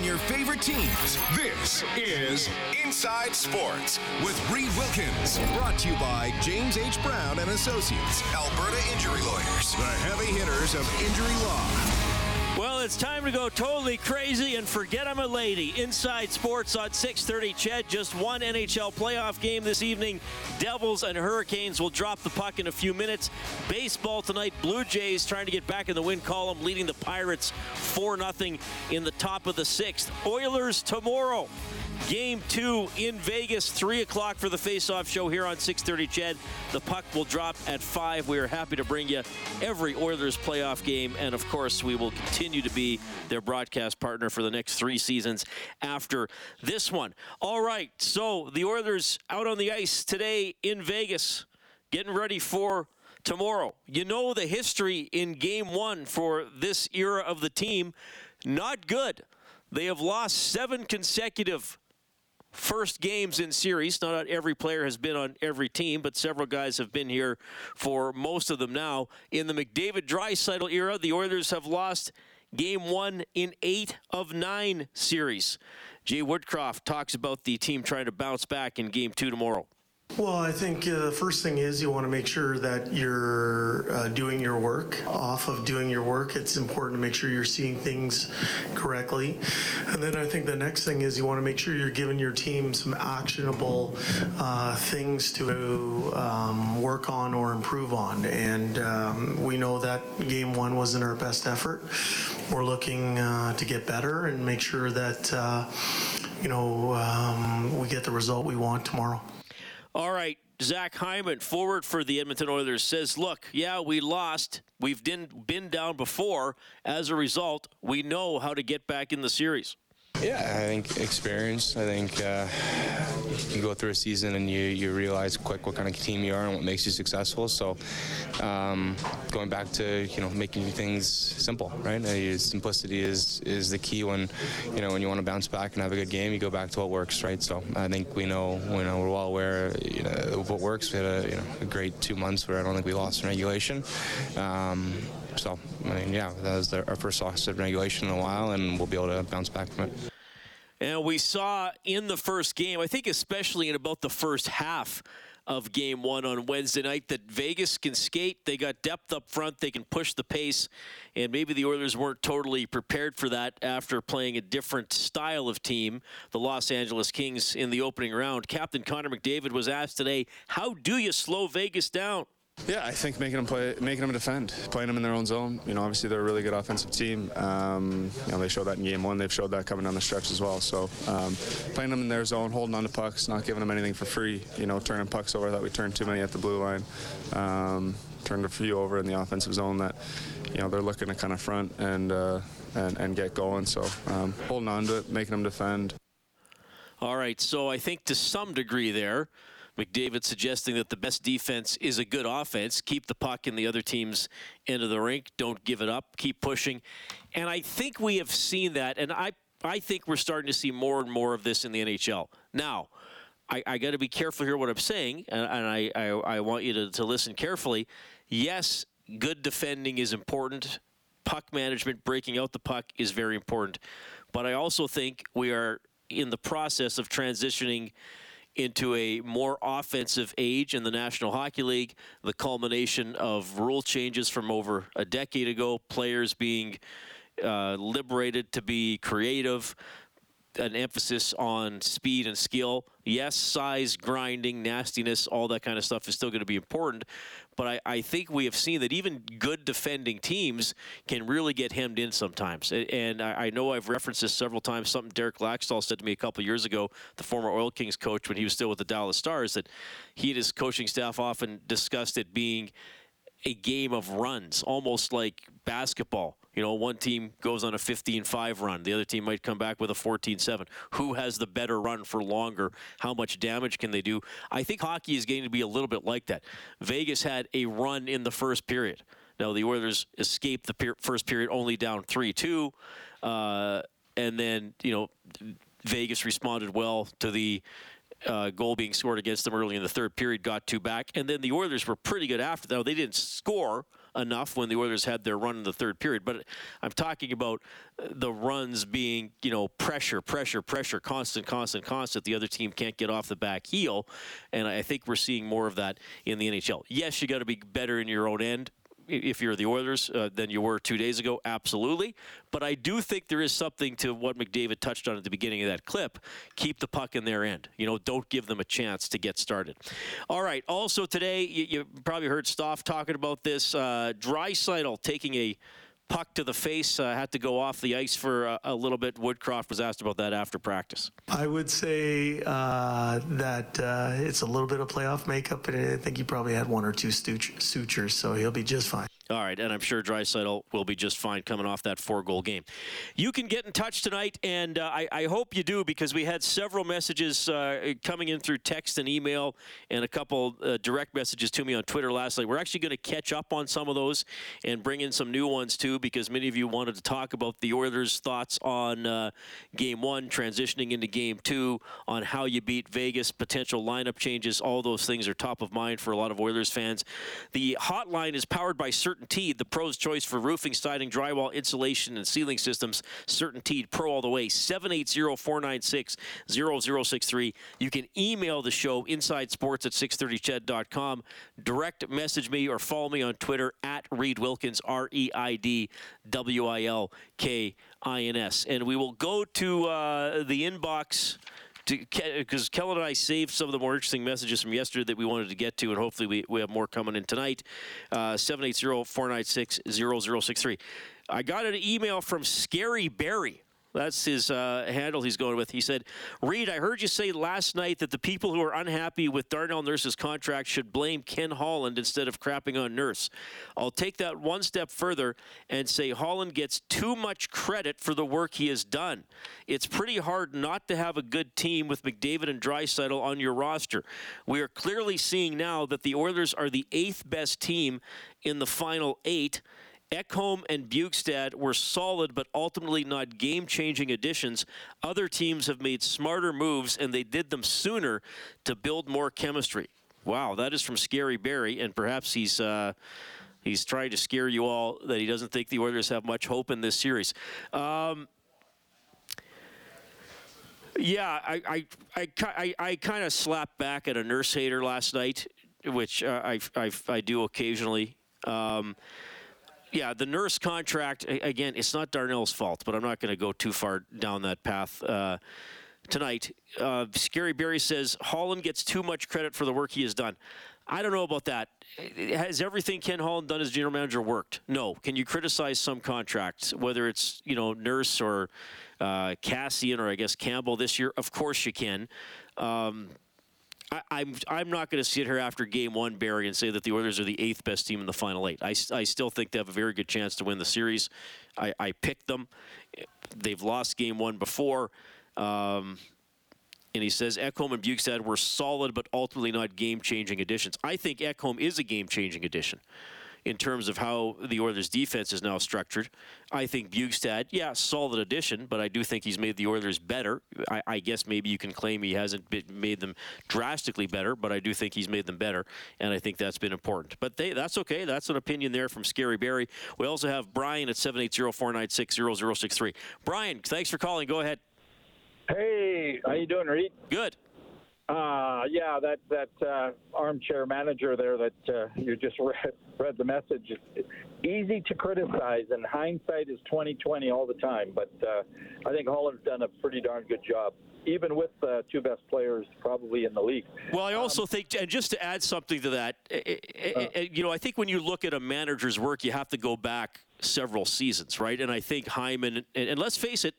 on your favorite teams. This is Inside Sports with Reid Wilkins. Brought to you by James H. Brown and Associates, Alberta Injury Lawyers, the heavy hitters of injury law. Well, it's time to go totally crazy and forget I'm a lady. Inside Sports on 6:30. Ched, just one NHL playoff game this evening. Devils and Hurricanes will drop the puck in a few minutes. Baseball tonight. Blue Jays trying to get back in the win column, leading the Pirates 4-0 in the top of the sixth. Oilers tomorrow. Game two in Vegas, 3 o'clock for the face-off show here on 630 CHED. The puck will drop at 5. We are happy to bring you every Oilers playoff game, and of course, we will continue to be their broadcast partner for the next three seasons after this one. All right, so the Oilers out on the ice today in Vegas, getting ready for tomorrow. You know the history in game one for this era of the team, not good. They have lost seven consecutive first games in series. Not every player has been on every team, but several guys have been here for most of them now. In the McDavid Draisaitl era, the Oilers have lost game one in eight of nine series. Jay Woodcroft talks about the team trying to bounce back in game two tomorrow. Well, I think uh, the first thing is you want to make sure that you're uh, doing your work. Off of doing your work, it's important to make sure you're seeing things correctly. And then I think the next thing is you want to make sure you're giving your team some actionable uh, things to um, work on or improve on. And um, we know that game one wasn't our best effort. We're looking uh, to get better and make sure that, uh, you know, um, we get the result we want tomorrow. All right, Zach Hyman, forward for the Edmonton Oilers, says, Look, yeah, we lost. We've been down before. As a result, we know how to get back in the series. Yeah, I think experience. I think uh, you go through a season and you, you realize quick what kind of team you are and what makes you successful. So um, going back to you know making things simple, right? Uh, simplicity is is the key when you know when you want to bounce back and have a good game. You go back to what works, right? So I think we know we know we're well aware you know what works. We had a, you know, a great two months where I don't think we lost in regulation. Um, so, I mean, yeah, that was our first loss of regulation in a while, and we'll be able to bounce back from it. And we saw in the first game, I think especially in about the first half of game one on Wednesday night, that Vegas can skate. They got depth up front. They can push the pace. And maybe the Oilers weren't totally prepared for that after playing a different style of team, the Los Angeles Kings, in the opening round. Captain Connor McDavid was asked today, How do you slow Vegas down? Yeah, I think making them play, making them defend, playing them in their own zone. You know, obviously they're a really good offensive team. Um, you know, they showed that in game one. They've showed that coming down the stretch as well. So um, playing them in their zone, holding on to pucks, not giving them anything for free. You know, turning pucks over that we turned too many at the blue line. Um, turned a few over in the offensive zone that, you know, they're looking to kind of front and uh, and, and get going. So um, holding on to it, making them defend. All right. So I think to some degree there. McDavid suggesting that the best defense is a good offense. Keep the puck in the other team's end of the rink. Don't give it up. Keep pushing. And I think we have seen that. And I, I think we're starting to see more and more of this in the NHL. Now, I, I got to be careful here what I'm saying, and, and I, I, I, want you to, to listen carefully. Yes, good defending is important. Puck management, breaking out the puck is very important. But I also think we are in the process of transitioning – into a more offensive age in the National Hockey League, the culmination of rule changes from over a decade ago, players being uh, liberated to be creative, an emphasis on speed and skill. Yes, size, grinding, nastiness, all that kind of stuff is still going to be important. But I, I think we have seen that even good defending teams can really get hemmed in sometimes. And I, I know I've referenced this several times. Something Derek Laxdal said to me a couple years ago, the former Oil Kings coach when he was still with the Dallas Stars, that he and his coaching staff often discussed it being a game of runs, almost like basketball you know, one team goes on a 15-5 run. The other team might come back with a 14-7. Who has the better run for longer? How much damage can they do? I think hockey is going to be a little bit like that. Vegas had a run in the first period. Now the Oilers escaped the per- first period only down 3-2, uh, and then you know Vegas responded well to the uh, goal being scored against them early in the third period, got two back, and then the Oilers were pretty good after that. They didn't score enough when the Oilers had their run in the third period. But I'm talking about uh, the runs being, you know, pressure, pressure, pressure, constant, constant, constant. The other team can't get off the back heel. And I think we're seeing more of that in the NHL. Yes, you got to be better in your own end if you're the Oilers uh, than you were two days ago, absolutely. But I do think there is something to what McDavid touched on at the beginning of that clip. Keep the puck in their end. You know, don't give them a chance to get started. All right. Also today, you, you probably heard Stoff talking about this. Uh, Draisaitl taking a puck to the face, uh, had to go off the ice for a, a, little bit. Woodcroft was asked about that after practice. I would say uh, that uh, it's a little bit of playoff makeup, and I think he probably had one or two sutures, so he'll be just fine. All right, and I'm sure Draisaitl will be just fine coming off that four-goal game. You can get in touch tonight, and uh, I, I, hope you do because we had several messages uh, coming in through text and email, and a couple uh, direct messages to me on Twitter last night. We're actually going to catch up on some of those and bring in some new ones too, because many of you wanted to talk about the Oilers' thoughts on uh, Game One, transitioning into Game Two, on how you beat Vegas, potential lineup changes. All those things are top of mind for a lot of Oilers fans. The hotline is powered by certain CertainTeed, the pro's choice for roofing, siding, drywall, insulation, and ceiling systems. CertainTeed Pro all the way. 780-496-0063. You can email the show insidesports at 630ched.com. Direct message me or follow me on Twitter at Reid Wilkins, R-E-I-D-W-I-L-K-I-N-S. And we will go to uh, the inbox because Kellen and I saved some of the more interesting messages from yesterday that we wanted to get to, and hopefully we, we have more coming in tonight. Uh, 780 496 0063. I got an email from Scary Barry. That's his uh, handle he's going with. He said, Reid, I heard you say last night that the people who are unhappy with Darnell Nurse's contract should blame Ken Holland instead of crapping on Nurse. I'll take that one step further and say Holland gets too much credit for the work he has done. It's pretty hard not to have a good team with McDavid and Draisaitl on your roster. We are clearly seeing now that the Oilers are the eighth best team in the final eight Ekholm and Bjugstad were solid, but ultimately not game changing additions. Other teams have made smarter moves, and they did them sooner to build more chemistry. Wow, that is from Scary Barry, and perhaps he's. Uh, he's trying to scare you all that he doesn't think the Oilers have much hope in this series. Um, yeah, I I, I, I, I kind of slapped back at a nurse hater last night, which uh, I, I, I do occasionally. Um, yeah, the nurse contract again. It's not Darnell's fault, but I'm not going to go too far down that path uh, tonight. Uh, Scary Barry says Holland gets too much credit for the work he has done. I don't know about that. Has everything Ken Holland done as general manager worked? No. Can you criticize some contracts, whether it's you know Nurse or uh, Kassian or I guess Campbell this year? Of course you can. Um, I, am I'm, I'm not going to sit here after game one, Barry, and say that the Oilers are the eighth best team in the final eight. I, I still think they have a very good chance to win the series. I, I picked them. They've lost game one before. Um, and he says Ekholm and Bjugstad were solid, but ultimately not game-changing additions. I think Ekholm is a game-changing addition in terms of how the Oilers' defense is now structured. I think Bjugstad, yeah, solid addition, but I do think he's made the Oilers better. I, I guess maybe you can claim he hasn't been, made them drastically better, but I do think he's made them better, and I think that's been important. But they, that's okay. That's an opinion there from Scary Barry. We also have Brian at 780-496-0063. Brian, thanks for calling. Go ahead. Hey, how you doing, Reid? Good. Uh, yeah, that that uh, armchair manager there that uh, you just read, read the message. It's easy to criticize, and hindsight is 2020 all the time. But uh, I think Holland's done a pretty darn good job, even with the two best players probably in the league. Well, I also um, think, and just to add something to that, uh, you know, I think when you look at a manager's work, you have to go back several seasons, right? And I think Hyman, and, and let's face it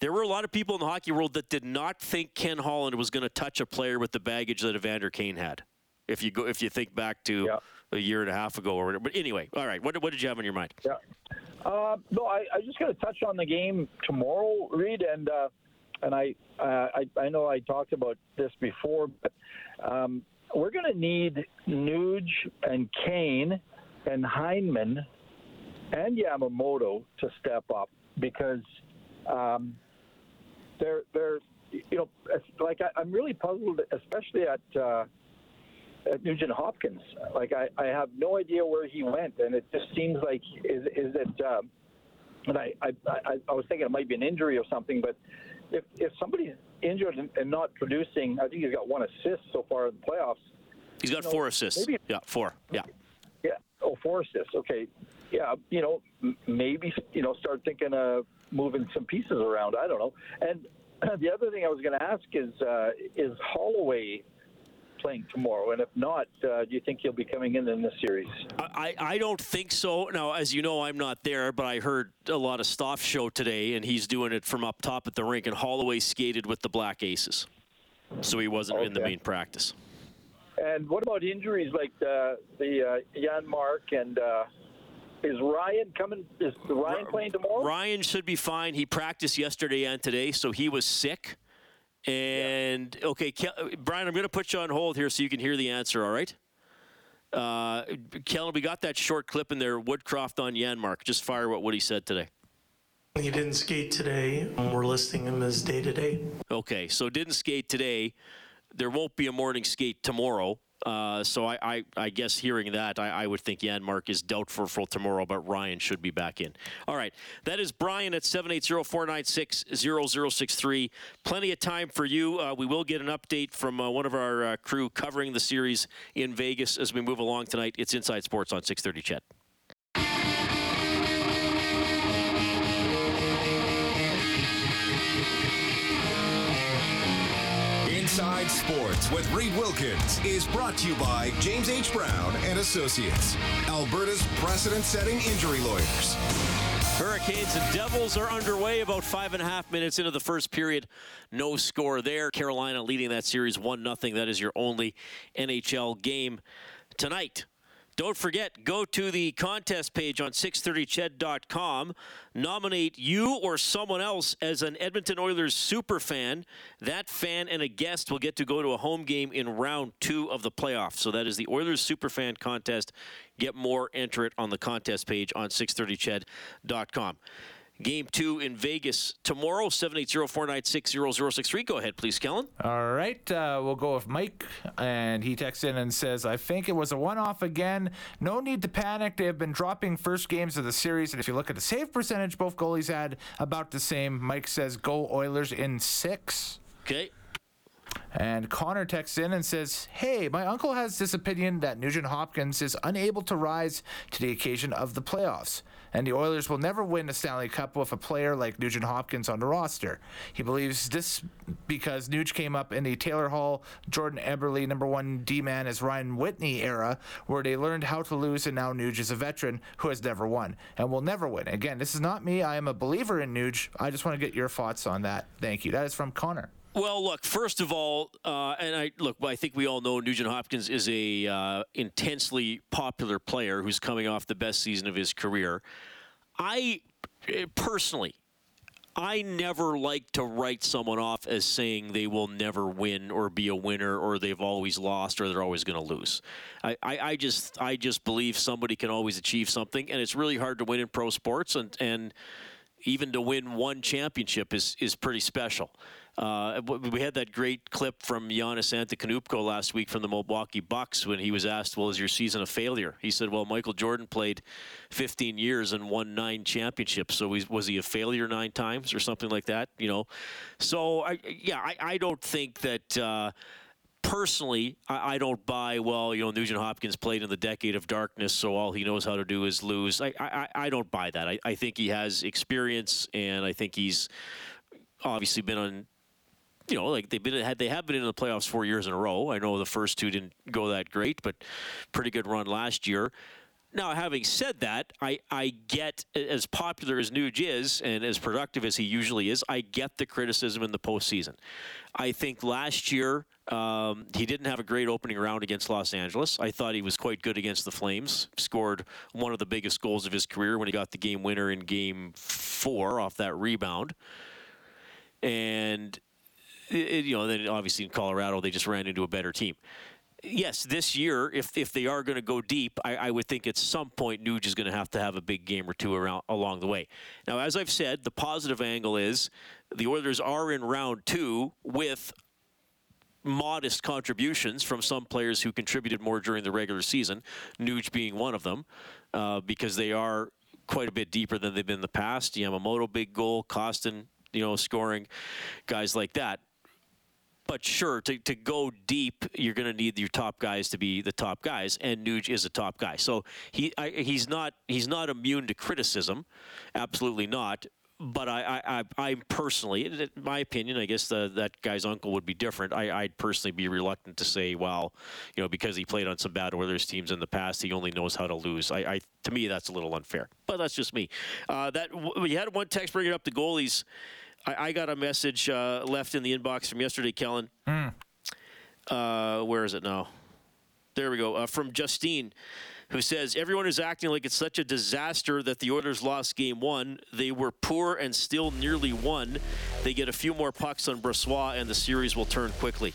there were a lot of people in the hockey world that did not think Ken Holland was going to touch a player with the baggage that Evander Kane had. If you go, if you think back to yeah. a year and a half ago or whatever. But anyway, all right. What, what did you have on your mind? Yeah. Uh, no, I, I just going to touch on the game tomorrow, Reid, and uh, and I, uh, I I know I talked about this before, but um, we're going to need Nuge and Kane and Hyman and Yamamoto to step up because um, they're they're you know like I, am really puzzled, especially at uh, at Nugent Hopkins. Like I, I have no idea where he went, and it just seems like is is it? Um, and I, I I I was thinking it might be an injury or something, but if if somebody's injured and, and not producing, I think he's got one assist so far in the playoffs. He's got know, four assists. maybe- yeah, four. Yeah. Yeah. Oh, four assists. Okay. Yeah. You know, m- maybe you know, start thinking of moving some pieces around. I don't know. And the other thing I was going to ask is, uh, is Holloway playing tomorrow? And if not, uh, do you think he'll be coming in in this series? I, I don't think so. Now, as you know, I'm not there, but I heard a lot of Stoff show today, and he's doing it from up top at the rink, and Holloway skated with the Black Aces. So he wasn't in the main practice. And what about injuries like the the uh, Janmark and uh, is Ryan coming? Is Ryan playing tomorrow? Ryan should be fine. He practiced yesterday and today, so he was sick. And okay, Kel- Brian, I'm going to put you on hold here so you can hear the answer. All right. Uh, Kellen, we got that short clip in there. Woodcroft on Janmark. Just fire what Woody said today. He didn't skate today. We're listing him as day to day. Okay, so didn't skate today. There won't be a morning skate tomorrow. Uh, so I, I, I guess hearing that, I, I would think Janmark is doubtful for tomorrow, but Ryan should be back in. All right, that is Brian at 780-496-0063. Plenty of time for you. Uh, we will get an update from uh, one of our uh, crew covering the series in Vegas as we move along tonight. It's Inside Sports on 630 CHED. Sports with Reid Wilkins is brought to you by James H. Brown and Associates, Alberta's precedent-setting injury lawyers. Hurricanes and Devils are underway about five and a half minutes into the first period. No score there. Carolina leading that series 1 0. That is your only NHL game tonight. Don't forget, go to the contest page on 630ched.com. Nominate you or someone else as an Edmonton Oilers super fan. That fan and a guest will get to go to a home game in round two of the playoffs. So that is the Oilers super fan contest. Get more, enter it on the contest page on 630ched.com. Game two in Vegas tomorrow, 780-496-0063. Go ahead, please, Kellen. All right, uh, we'll go with Mike, and he texts in and says, "I think it was a one-off again. No need to panic. They have been dropping first games of the series, and if you look at the save percentage, both goalies had about the same." Mike says, "Go Oilers in six. Okay. And Connor texts in and says, Hey, my uncle has this opinion that Nugent Hopkins is unable to rise to the occasion of the playoffs, and the Oilers will never win a Stanley Cup with a player like Nugent Hopkins on the roster. He believes this because Nuge came up in the Taylor Hall, Jordan Eberle, number one D man as Ryan Whitney era, where they learned how to lose, and now Nuge is a veteran who has never won and will never win. Again, this is not me. I am a believer in Nuge. I just want to get your thoughts on that. Thank you. That is from Connor. Well, look. First of all, uh, and I look. I think we all know Nugent Hopkins is a uh, intensely popular player who's coming off the best season of his career. I eh, personally, I never like to write someone off as saying they will never win or be a winner or they've always lost or they're always going to lose. I, I, I just I just believe somebody can always achieve something, and it's really hard to win in pro sports, and and even to win one championship is is pretty special. Uh, we had that great clip from Giannis Antetokounmpo last week from the Milwaukee Bucks when he was asked, "Well, is your season a failure?" He said, "Well, Michael Jordan played 15 years and won nine championships, so was he a failure nine times or something like that?" You know, so I, yeah, I, I don't think that. Uh, personally, I, I don't buy. Well, you know, Nugent Hopkins played in the decade of darkness, so all he knows how to do is lose. I, I, I don't buy that. I, I think he has experience, and I think he's obviously been on. You know, like they've been had they have been in the playoffs four years in a row. I know the first two didn't go that great, but pretty good run last year. Now, having said that, I, I get as popular as Nuge is and as productive as he usually is, I get the criticism in the postseason. I think last year um, he didn't have a great opening round against Los Angeles. I thought he was quite good against the Flames. Scored one of the biggest goals of his career when he got the game winner in Game Four off that rebound. And it, you know, then obviously in Colorado they just ran into a better team yes, this year, if if they are going to go deep, I, I, would think at some point Nuge is going to have to have a big game or two around along the way. Now, as I've said, the positive angle is the Oilers are in round two with modest contributions from some players who contributed more during the regular season, Nuge being one of them, uh, because they are quite a bit deeper than they've been in the past. Yamamoto, big goal. Kostin, you know, scoring. Guys like that. But sure, to, to go deep, you're going to need your top guys to be the top guys, and Nuge is a top guy. So he I, he's not he's not immune to criticism, absolutely not. But I, I, I, am personally, in my opinion, I guess the, that guy's uncle would be different. I, I'd personally be reluctant to say, well, you know, because he played on some bad Oilers teams in the past, he only knows how to lose. I, I to me, that's a little unfair. But that's just me. Uh, that we had one text bringing up the goalies. I, I got a message uh, left in the inbox from yesterday, Kellen. Mm. Uh, where is it now? There we go. Uh, from Justine, who says everyone is acting like it's such a disaster that the Oilers lost Game One. They were poor and still nearly won. They get a few more pucks on Brossoit, and the series will turn quickly.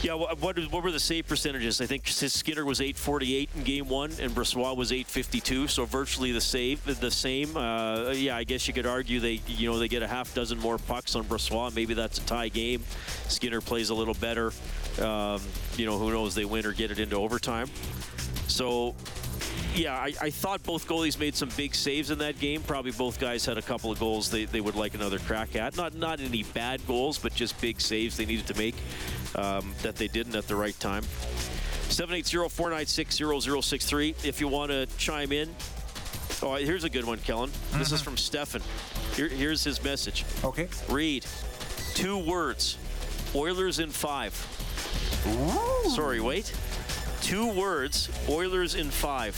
Yeah, what, what were the save percentages? I think Skinner was 848 in game one, and Brossoit was 852, so virtually the save the same. Uh, yeah, I guess you could argue they you know they get a half dozen more pucks on Brossoit. Maybe that's a tie game. Skinner plays a little better. Um, you know, who knows? They win or get it into overtime. So yeah, I, I, thought both goalies made some big saves in that game. Probably both guys had a couple of goals they, they would like another crack at. Not not any bad goals, but just big saves they needed to make um, that they didn't at the right time. 780-496-0063 if you want to chime in. Oh, here's a good one, Kellen. Mm-hmm. This is mm-hmm. from Stefan. Here, here's his message. Okay. Reid. Two words. Oilers in five. Ooh. Sorry, wait. Two words. Oilers in five.